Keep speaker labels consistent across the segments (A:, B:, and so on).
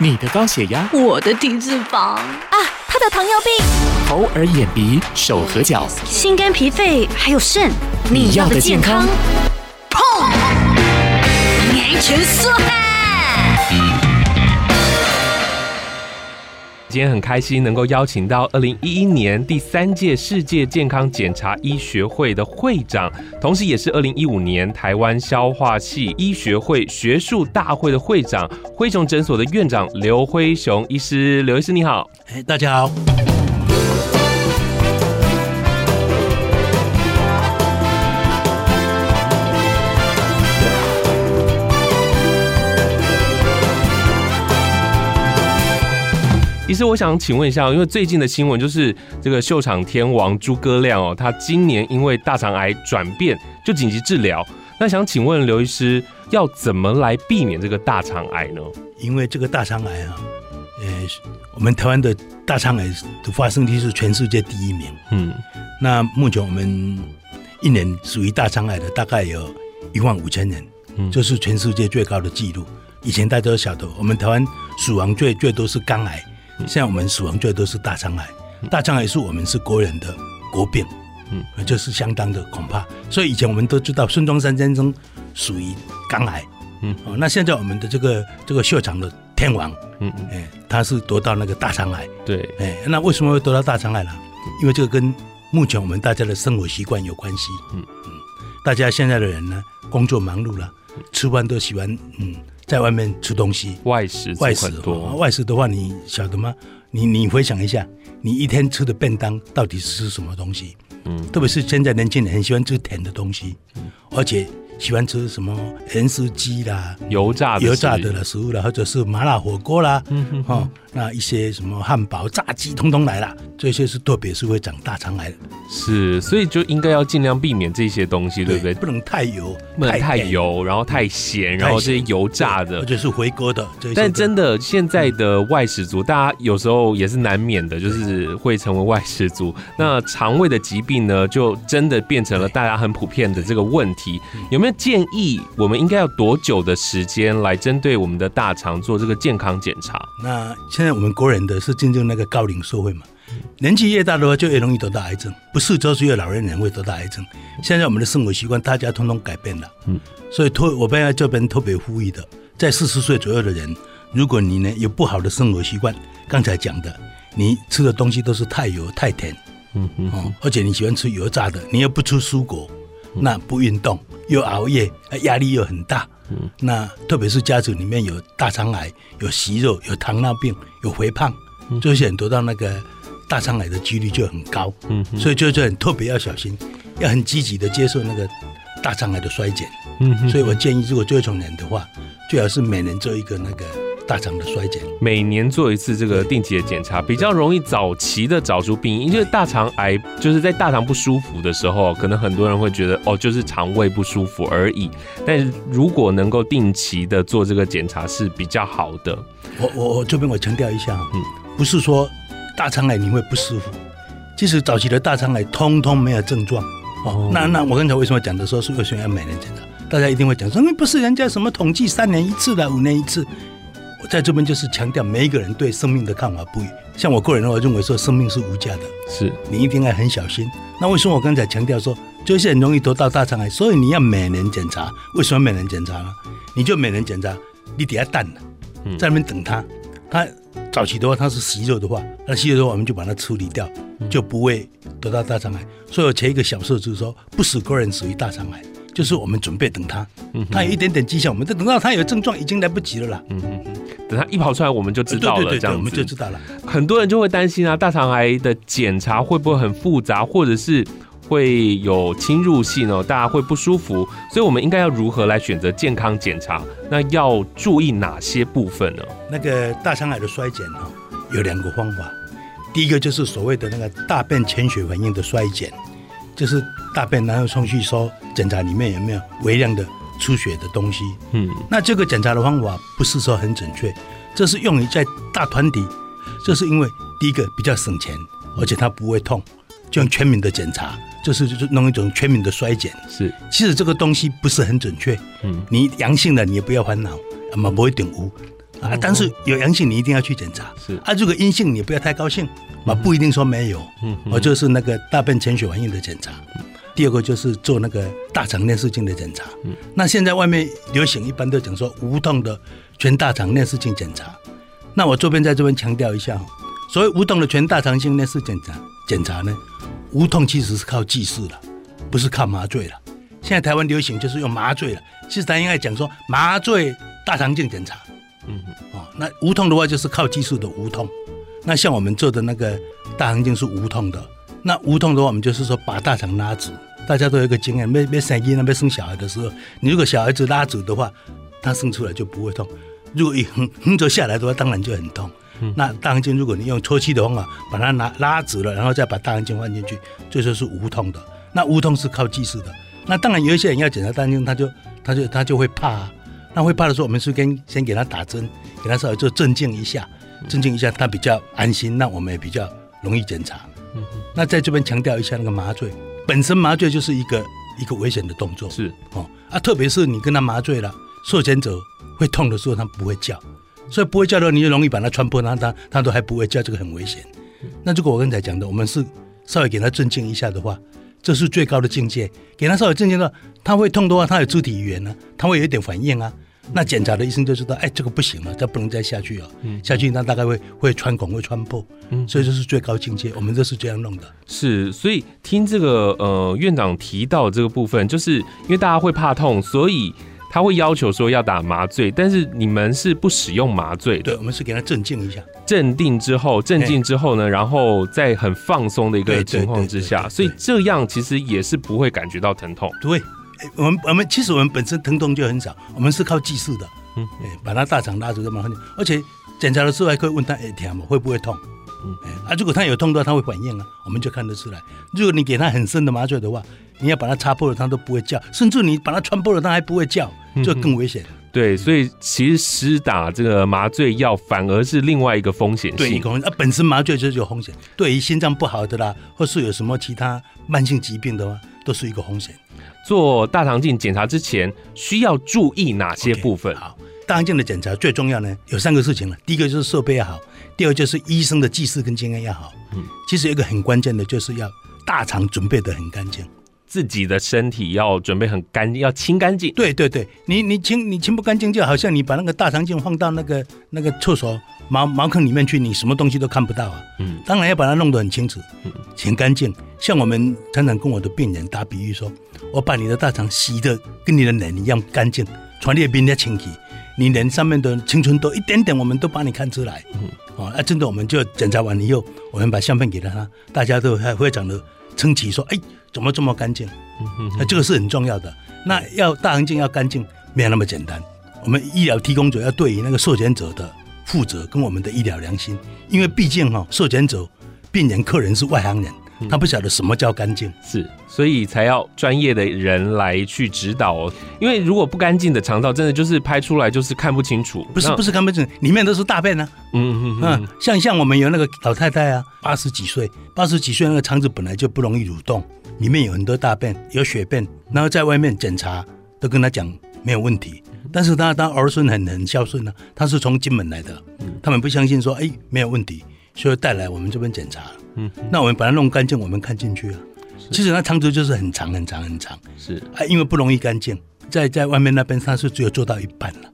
A: 你的高血压，
B: 我的低脂肪。啊，
C: 他的糖尿病，
A: 头耳眼鼻手和脚，
B: 心肝脾肺还有肾，你要的健康，砰，年全说
D: 今天很开心能够邀请到二零一一年第三届世界健康检查医学会的会长，同时也是二零一五年台湾消化系医学会学术大会的会长，灰熊诊所的院长刘灰熊医师。刘医师你好，
E: 哎，大家好。
D: 其实我想请问一下，因为最近的新闻就是这个秀场天王诸葛亮哦，他今年因为大肠癌转变就紧急治疗。那想请问刘医师，要怎么来避免这个大肠癌呢？
E: 因为这个大肠癌啊，呃，我们台湾的大肠癌的发生率是全世界第一名。嗯，那目前我们一年属于大肠癌的大概有一万五千人，嗯，这是全世界最高的纪录。以前大家都晓得，我们台湾死亡最最多是肝癌。现在我们死亡最多是大肠癌，大肠癌是我们是国人的国病，嗯，就是相当的恐怕。所以以前我们都知道孙中山先生属于肝癌，嗯，哦，那现在我们的这个这个秀场的天王，嗯，哎，他是得到那个大肠癌，
D: 对，
E: 哎，那为什么会得到大肠癌呢？因为这个跟目前我们大家的生活习惯有关系，嗯。嗯，大家现在的人呢，工作忙碌了，吃饭都喜欢，嗯。在外面吃东西，
D: 外食外食多，
E: 外食的话，你晓得吗？你你回想一下，你一天吃的便当到底是吃什么东西？嗯，特别是现在年轻人很喜欢吃甜的东西，嗯，而且。喜欢吃什么盐酥鸡啦，
D: 油炸的
E: 油炸的食物啦，或者是麻辣火锅啦，嗯哼哼，哦，那一些什么汉堡、炸鸡，通通来了，这些是特别是会长大肠癌的。
D: 是，所以就应该要尽量避免这些东西，对不对？
E: 不能太油，
D: 不能太油，然后太咸，然后这些油炸的，
E: 或者是回锅的。
D: 但真的，现在的外食族，大家有时候也是难免的，就是会成为外食族。那肠胃的疾病呢，就真的变成了大家很普遍的这个问题。有没有？建议我们应该要多久的时间来针对我们的大肠做这个健康检查？
E: 那现在我们国人的是进入那个高龄社会嘛，年纪越大的话就越容易得到癌症，不是都是越老年人会得到癌症。现在我们的生活习惯大家通通改变了，嗯，所以特我们要这边特别呼吁的，在四十岁左右的人，如果你呢有不好的生活习惯，刚才讲的，你吃的东西都是太油太甜，嗯嗯，哦，而且你喜欢吃油炸的，你又不吃蔬果。那不运动又熬夜，压力又很大。嗯，那特别是家族里面有大肠癌、有息肉、有糖尿病、有肥胖，这些人得到那个大肠癌的几率就很高。嗯，所以就就很特别要小心，要很积极的接受那个大肠癌的衰减。嗯，所以我建议，如果这种人的话，最好是每年做一个那个。大肠的衰减，
D: 每年做一次这个定期的检查，比较容易早期的找出病因。因为大肠癌就是在大肠不舒服的时候，可能很多人会觉得哦，就是肠胃不舒服而已。但是如果能够定期的做这个检查是比较好的。
E: 我我我这边我强调一下，嗯，不是说大肠癌你会不舒服，其实早期的大肠癌通通没有症状。哦，那那我刚才为什么讲的时候是为什么要每年检查？大家一定会讲说，那不是人家什么统计三年一次的，五年一次。我在这边就是强调，每一个人对生命的看法不一。像我个人的话，认为说生命是无价的，
D: 是
E: 你一定要很小心。那为什么我刚才强调说，就是很容易得到大肠癌，所以你要每年检查。为什么每年检查呢？你就每年检查，你底下蛋了，在那边等它。它早期的话，它是息肉的话，那息肉的话，我们就把它处理掉，就不会得到大肠癌。所以我前一个小说就是说，不死国人死于大肠癌。就是我们准备等他，他有一点点迹象，我们等到他有症状，已经来不及了啦。嗯嗯嗯，
D: 等他一跑出来，我们就知道了。对对对，这样我们
E: 就知道了。
D: 很多人就会担心啊，大肠癌的检查会不会很复杂，或者是会有侵入性哦，大家会不舒服。所以我们应该要如何来选择健康检查？那要注意哪些部分呢？
E: 那个大肠癌的衰减哦，有两个方法。第一个就是所谓的那个大便潜血反应的筛检。就是大便然后送去说检查里面有没有微量的出血的东西，嗯，那这个检查的方法不是说很准确，这是用于在大团体，这是因为第一个比较省钱，而且它不会痛，就用全民的检查，就是就是弄一种全民的筛检，
D: 是，
E: 其实这个东西不是很准确，嗯，你阳性的你也不要烦恼，那么不会顶无，啊，但是有阳性你一定要去检查。
D: 是
E: 啊，如果阴性你不要太高兴，啊，不一定说没有。嗯，我就是那个大便潜血反应的检查。第二个就是做那个大肠内视镜的检查。嗯，那现在外面流行一般都讲说无痛的全大肠内视镜检查。那我这边在这边强调一下，所谓无痛的全大肠镜内视检查检查呢，无痛其实是靠技术了，不是靠麻醉了。现在台湾流行就是用麻醉了，其实他应该讲说麻醉大肠镜检查。嗯，哦，那无痛的话就是靠技术的无痛。那像我们做的那个大肠镜是无痛的。那无痛的话，我们就是说把大肠拉直。大家都有一个经验，没没生婴儿、没生小孩的时候，你如果小孩子拉直的话，他生出来就不会痛。如果一横横着下来的话，当然就很痛。嗯、那大肠镜如果你用抽气的方法把它拉拉直了，然后再把大肠镜放进去，这就是无痛的。那无痛是靠技术的。那当然有一些人要检查大肠镜，他就他就他就会怕、啊。那会怕的时候，我们是跟先给他打针，给他稍微做镇静一下，镇静一下，他比较安心。那我们也比较容易检查。嗯、那在这边强调一下，那个麻醉本身麻醉就是一个一个危险的动作。是哦啊，特别是你跟他麻醉了，受检者会痛的时候，他不会叫，所以不会叫的话，你就容易把他穿破，他他他都还不会叫，这个很危险。嗯、那如果我刚才讲的，我们是稍微给他镇静一下的话，这是最高的境界。给他稍微镇静的话，他会痛的话，他有肢体语言呢，他会有一点反应啊。那检查的医生就知道，哎，这个不行了，这不能再下去了。嗯，下去那大概会会穿孔，会穿破。嗯，所以这是最高境界，我们这是这样弄的。
D: 是，所以听这个呃院长提到这个部分，就是因为大家会怕痛，所以他会要求说要打麻醉，但是你们是不使用麻醉的。
E: 对，我们是给他镇静一下，
D: 镇定之后，镇静之后呢，然后在很放松的一个情况之下，所以这样其实也是不会感觉到疼痛。
E: 对。我们我们其实我们本身疼痛就很少，我们是靠技术的，嗯，哎，把他大肠拉出这么很，而且检查的时候还可以问他，哎，疼吗？会不会痛？嗯，哎啊，如果他有痛的话，他会反应啊，我们就看得出来。如果你给他很深的麻醉的话，你要把它插破了，他都不会叫，甚至你把它穿破了，他还不会叫，就更危险。
D: 对，所以其实施打这个麻醉药反而是另外一个风险性。
E: 对，啊，本身麻醉就是有风险，对于心脏不好的啦，或是有什么其他慢性疾病的话，都是一个风险。
D: 做大肠镜检查之前需要注意哪些部分？
E: 好，大肠镜的检查最重要呢，有三个事情了。第一个就是设备要好，第二个就是医生的技术跟经验要好。嗯，其实有一个很关键的就是要大肠准备的很干净，
D: 自己的身体要准备很干净，要清干净。
E: 对对对，你你清你清不干净，就好像你把那个大肠镜放到那个那个厕所茅茅坑里面去，你什么东西都看不到啊。嗯，当然要把它弄得很清楚，嗯，清干净。像我们常常跟我的病人打比喻说。我把你的大肠洗的跟你的脸一样干净，传列边的清洗，你脸上面的青春痘一点点，我们都帮你看出来。嗯，哦，那真的我们就检查完以后，我们把相片给了他，大家都还非常的称奇，说，哎，怎么这么干净？那这个是很重要的。那要大环境要干净，没有那么简单。我们医疗提供者要对于那个受检者的负责，跟我们的医疗良心，因为毕竟哈，受检者、病人、客人是外行人。他不晓得什么叫干净，
D: 是，所以才要专业的人来去指导哦。因为如果不干净的肠道，真的就是拍出来就是看不清楚。
E: 不是不是看不清，里面都是大便呢、啊。嗯嗯嗯，像像我们有那个老太太啊，八十几岁，八十几岁那个肠子本来就不容易蠕动，里面有很多大便，有血便，然后在外面检查都跟他讲没有问题，但是他他儿孙很很孝顺呢、啊，他是从金门来的，他们不相信说哎没有问题，所以带来我们这边检查。嗯，那我们把它弄干净，我们看进去了。其实那肠子就是很长很长很长，是啊，因为不容易干净，在在外面那边它是只有做到一半了。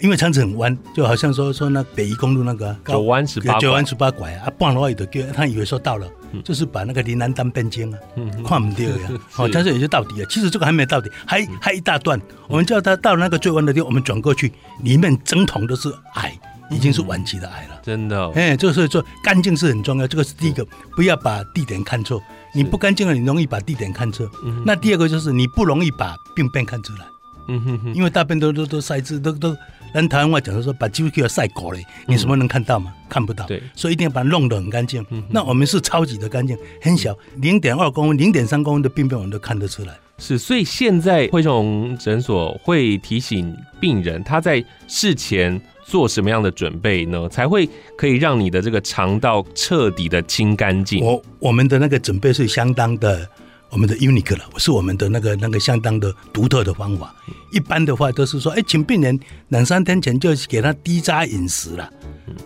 E: 因为肠子很弯，就好像说说那北宜公路那个
D: 九弯十八
E: 九弯十八拐啊，半路一的给他以为说到了，就是把那个林南当边境啊，跨不掉呀。哦，但是也就到底了。其实这个还没到底，还还一大段。我们叫他到那个最弯的地方，我们转过去，里面整桶都是癌。已经是晚期的癌了，
D: 真的。
E: 哎，这个所以说干净是很重要，这个是第一个，不要把地点看错。你不干净了，你容易把地点看错。那第二个就是你不容易把病变看出来。嗯哼哼，因为大便都都都塞住，都都，人台湾话讲说把几乎给它塞过了，你什么能看到吗？看不到。对，所以一定要把它弄得很干净。那我们是超级的干净，很小，零点二公分、零点三公分的病变我们都看得出来。
D: 是，所以现在惠颂诊所会提醒病人，他在事前。做什么样的准备呢？才会可以让你的这个肠道彻底的清干净？
E: 我我们的那个准备是相当的，我们的 unique 了，是我们的那个那个相当的独特的方法。一般的话都是说，哎，请病人两三天前就给他低渣饮食了，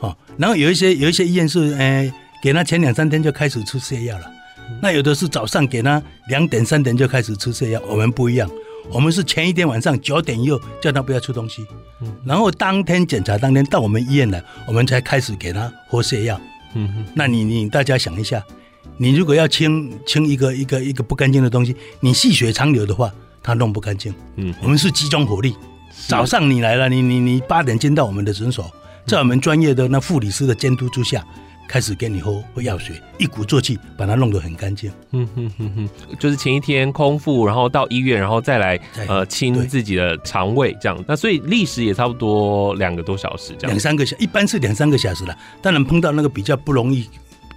E: 哦，然后有一些有一些医院是，哎，给他前两三天就开始吃泻药了。那有的是早上给他两点三点就开始吃泻药，我们不一样，我们是前一天晚上九点以后叫他不要吃东西，然后当天检查当天到我们医院来，我们才开始给他活泻药。嗯哼，那你你大家想一下，你如果要清清一个一个一个不干净的东西，你细水长流的话，他弄不干净。嗯，我们是集中火力，早上你来了，你你你八点进到我们的诊所，在我们专业的那护理师的监督之下。开始给你喝喝药水，一鼓作气把它弄得很干净。嗯哼
D: 哼哼，就是前一天空腹，然后到医院，然后再来呃清自己的肠胃这样。那所以历时也差不多两个多小时这样。
E: 两三个小，一般是两三个小时了。当然碰到那个比较不容易。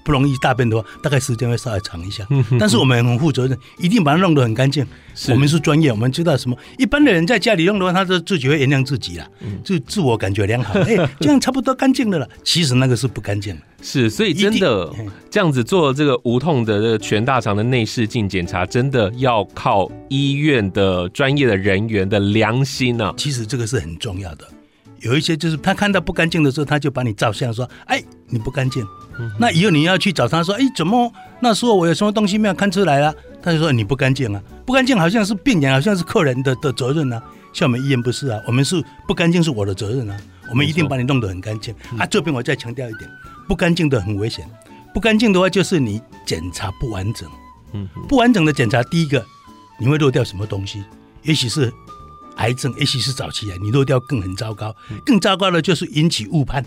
E: 不容易大便的话，大概时间会稍微长一下。但是我们很负责任，一定把它弄得很干净。我们是专业，我们知道什么。一般的人在家里用的话，他就自己会原谅自己了，就自我感觉良好。哎，这样差不多干净的了。其实那个是不干净的。
D: 是，所以真的这样子做这个无痛的这个全大肠的内视镜检查，真的要靠医院的专业的人员的良心呢。
E: 其实这个是很重要的。有一些就是他看到不干净的时候，他就把你照相说：“哎，你不干净。”那以后你要去找他说，哎，怎么那时候我有什么东西没有看出来啊？他就说你不干净啊，不干净好像是病人，好像是客人的的责任啊。像我们医院不是啊，我们是不干净是我的责任啊，我们一定把你弄得很干净啊。这边我再强调一点，不干净的很危险，不干净的话就是你检查不完整，嗯，不完整的检查，第一个你会漏掉什么东西？也许是癌症，也许是早期癌，你漏掉更很糟糕，更糟糕的就是引起误判。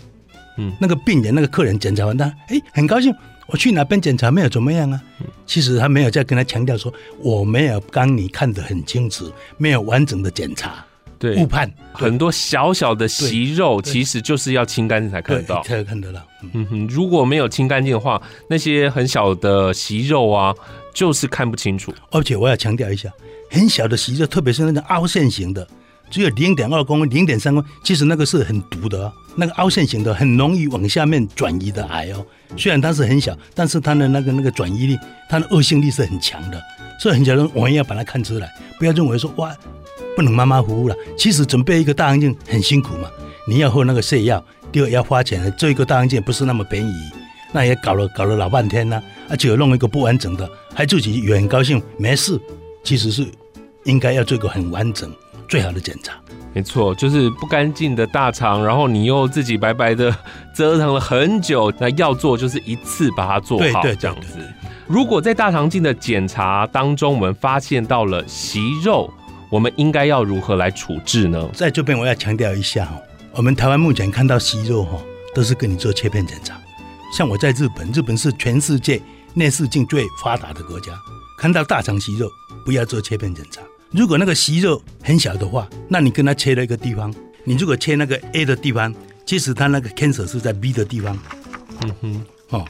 E: 嗯，那个病人、那个客人检查完他，哎，很高兴。我去哪边检查没有怎么样啊？其实他没有再跟他强调说，我没有帮你看得很清楚，没有完整的检查，
D: 对，误判很多小小的息肉，其实就是要清干净才看得到，
E: 才看得到。
D: 嗯哼，如果没有清干净的话，那些很小的息肉啊，就是看不清楚。
E: 而且我要强调一下，很小的息肉，特别是那种凹陷型的。只有零点二公分、零点三公分，其实那个是很毒的，那个凹陷型的很容易往下面转移的癌哦。虽然它是很小，但是它的那个那个转移力、它的恶性力是很强的。所以很多人我们要把它看出来，不要认为说哇，不能马马虎虎了。其实准备一个大肠镜很辛苦嘛，你要喝那个泻药，第二要花钱，做一个大肠镜不是那么便宜，那也搞了搞了老半天呢，而且弄一个不完整的，还自己也很高兴没事。其实是应该要做一个很完整。最好的检查，
D: 没错，就是不干净的大肠，然后你又自己白白的折腾了很久，那要做就是一次把它做好，这样子。如果在大肠镜的检查当中，我们发现到了息肉，我们应该要如何来处置呢？
E: 在这边我要强调一下哦，我们台湾目前看到息肉哈，都是跟你做切片检查。像我在日本，日本是全世界内视镜最发达的国家，看到大肠息肉不要做切片检查。如果那个息肉很小的话，那你跟他切了一个地方，你如果切那个 A 的地方，其实他那个 cancer 是在 B 的地方。嗯哼，哦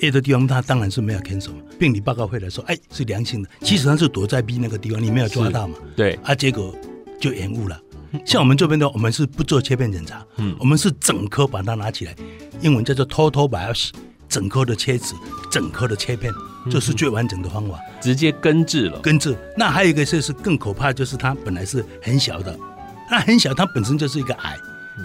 E: ，A 的地方他当然是没有 cancer，病理报告会来说，哎，是良性的。其实他是躲在 B 那个地方，你没有抓到嘛？
D: 对，
E: 啊，结果就延误了。像我们这边的，我们是不做切片检查，嗯，我们是整颗把它拿起来，英文叫做 total biopsy。整颗的切纸，整颗的切片，这是最完整的方法，
D: 直接根治了。
E: 根治。那还有一个就是更可怕，就是它本来是很小的，那很小，它本身就是一个癌。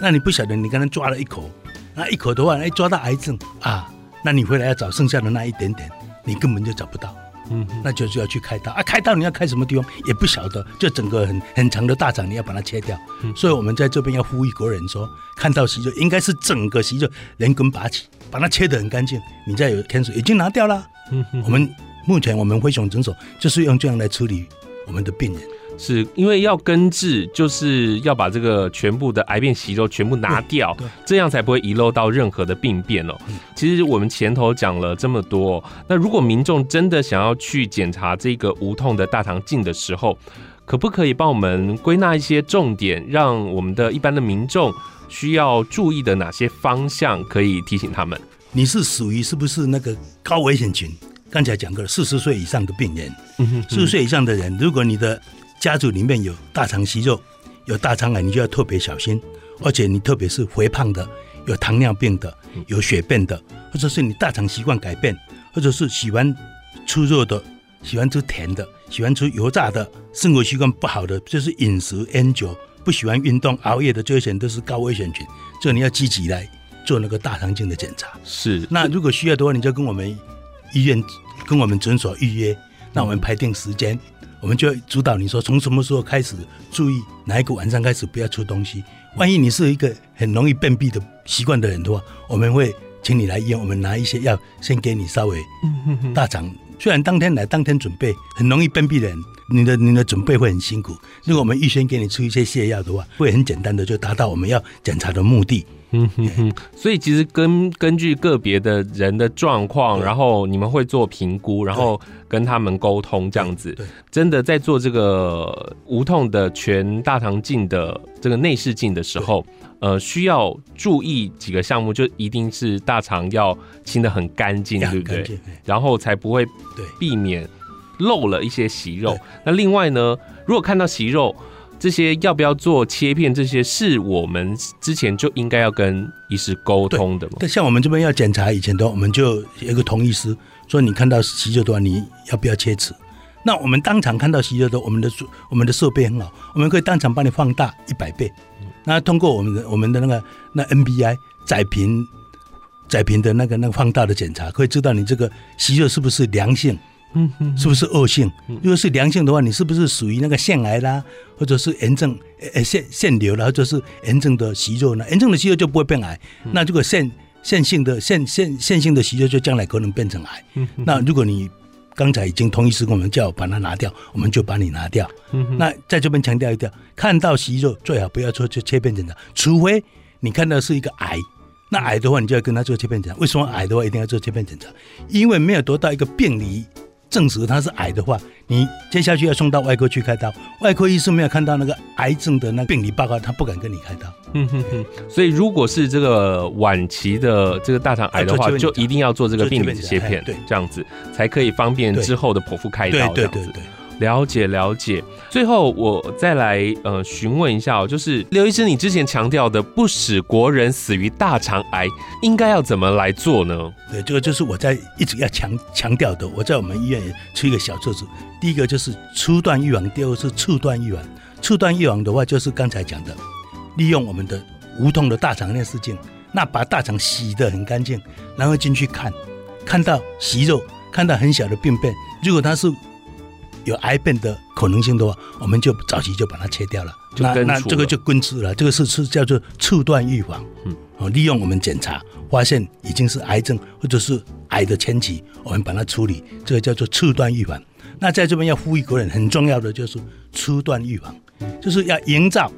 E: 那你不晓得，你刚才抓了一口，那一口的话，哎，抓到癌症啊，那你回来要找剩下的那一点点，你根本就找不到。嗯，那就是要去开刀啊！开刀你要开什么地方也不晓得，就整个很很长的大肠你要把它切掉。嗯，所以我们在这边要呼吁国人说，看到息肉应该是整个息肉连根拔起，把它切得很干净。你再有天水已经拿掉了。嗯，我们目前我们灰熊诊所就是用这样来处理我们的病人。
D: 是因为要根治，就是要把这个全部的癌变息肉全部拿掉，这样才不会遗漏到任何的病变哦。其实我们前头讲了这么多，那如果民众真的想要去检查这个无痛的大肠镜的时候，可不可以帮我们归纳一些重点，让我们的一般的民众需要注意的哪些方向，可以提醒他们？
E: 你是属于是不是那个高危险群？刚才讲过了，四十岁以上的病人，四十岁以上的人，如果你的家族里面有大肠息肉，有大肠癌，你就要特别小心。而且你特别是肥胖的、有糖尿病的、有血便的，或者是你大肠习惯改变，或者是喜欢吃肉的喜欢吃甜的，喜欢吃油炸的，生活习惯不好的，就是饮食、烟酒，不喜欢运动、熬夜的，这些人都是高危险群。这你要积极来做那个大肠镜的检查。
D: 是，
E: 那如果需要的话，你就跟我们医院、跟我们诊所预约，那我们排定时间，我们就会指导你说从什么时候开始注意，哪一个晚上开始不要吃东西。万一你是一个很容易便秘的习惯的人的话，我们会请你来医院，我们拿一些药先给你稍微大肠。虽然当天来当天准备，很容易便秘的人，你的你的准备会很辛苦。如果我们预先给你出一些泻药的话，会很简单的就达到我们要检查的目的。
D: 嗯哼哼，所以其实根根据个别的人的状况，然后你们会做评估，然后跟他们沟通这样子。对，真的在做这个无痛的全大肠镜的这个内视镜的时候，呃，需要注意几个项目，就一定是大肠要清的很干净，对不对？然后才不会避免漏了一些息肉。那另外呢，如果看到息肉，这些要不要做切片？这些是我们之前就应该要跟医师沟通的嘛？
E: 但，像我们这边要检查以前的话，我们就有一个同意师说，你看到息肉的话，你要不要切齿？那我们当场看到息肉的，我们的我们的设备很好，我们可以当场帮你放大一百倍。那通过我们的我们的那个那 NBI 窄频窄频的那个那个放大的检查，可以知道你这个息肉是不是良性。嗯哼，是不是恶性？如果是良性的话，你是不是属于那个腺癌啦，或者是炎症呃腺腺瘤啦，或者是炎症的息肉呢？炎症的息肉就不会变癌。那如果腺腺性的腺腺腺性的息肉就将来可能变成癌。那如果你刚才已经同意是跟我们叫我把它拿掉，我们就把你拿掉。那在这边强调一点，看到息肉最好不要做就切片检查，除非你看到是一个癌。那癌的话，你就要跟他做切片检查。为什么癌的话一定要做切片检查？因为没有得到一个病理。证实它是癌的话，你接下去要送到外科去开刀。外科医生没有看到那个癌症的那个病理报告，他不敢跟你开刀。
D: 嗯哼哼。所以如果是这个晚期的这个大肠癌的话，就一定要做这个病理切片，对，这样子才可以方便之后的剖腹开刀。对对对对。了解了解，最后我再来呃询问一下哦，就是刘医生，你之前强调的不使国人死于大肠癌，应该要怎么来做呢？
E: 对，这个就是我在一直要强强调的。我在我们医院也出一个小册子，第一个就是初段预防，第二个是次段预防。次段预防的话，就是刚才讲的，利用我们的无痛的大肠内视镜，那把大肠洗得很干净，然后进去看，看到息肉，看到很小的病变，如果它是。有癌变的可能性的话，我们就早期就把它切掉了。那那这个就根治了，这个是是叫做次段预防。嗯，哦，利用我们检查发现已经是癌症或者是癌的前期，我们把它处理，这个叫做次段预防。那在这边要呼吁国人，很重要的就是初段预防，就是要营造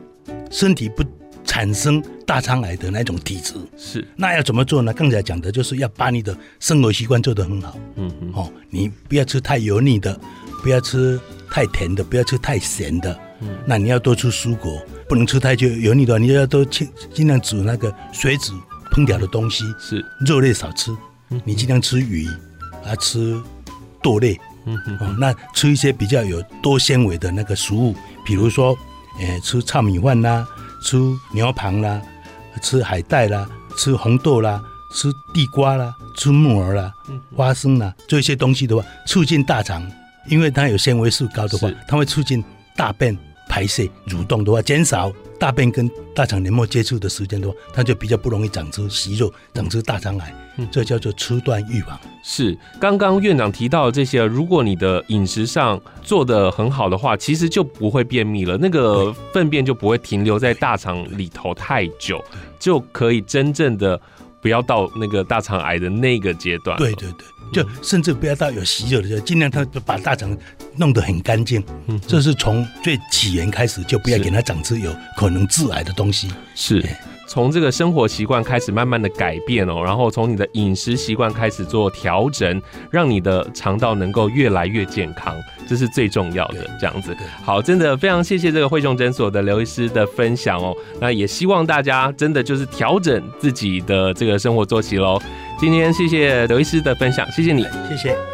E: 身体不产生大肠癌的那种体质。
D: 是，
E: 那要怎么做呢？刚才讲的就是要把你的生活习惯做得很好。嗯嗯，哦，你不要吃太油腻的。不要吃太甜的，不要吃太咸的。嗯，那你要多吃蔬果，不能吃太久油腻的话，你要多尽尽量煮那个水煮烹调的东西。是，肉类少吃，你尽量吃鱼，啊，吃豆类。嗯哼，哦，那吃一些比较有多纤维的那个食物，比如说，呃，吃糙米饭啦，吃牛蒡啦，吃海带啦，吃红豆啦，吃地瓜啦，吃木耳啦，花生啦，这些东西的话，促进大肠。因为它有纤维素高的话，它会促进大便排泄蠕动的话，减少大便跟大肠黏膜接触的时间的话，它就比较不容易长出息肉，长出大肠癌。嗯，这叫做初段预防。
D: 是刚刚院长提到的这些，如果你的饮食上做得很好的话，其实就不会便秘了，那个粪便就不会停留在大肠里头太久，就可以真正的不要到那个大肠癌的那个阶段。
E: 对对对。就甚至不要到有息肉的时候，尽量他把大肠弄得很干净。嗯，这是从最起源开始，就不要给他长出有可能致癌的东西。
D: 是。从这个生活习惯开始慢慢的改变哦，然后从你的饮食习惯开始做调整，让你的肠道能够越来越健康，这是最重要的。这样子，好，真的非常谢谢这个惠颂诊所的刘医师的分享哦。那也希望大家真的就是调整自己的这个生活作息喽。今天谢谢刘医师的分享，谢谢你，
E: 谢谢。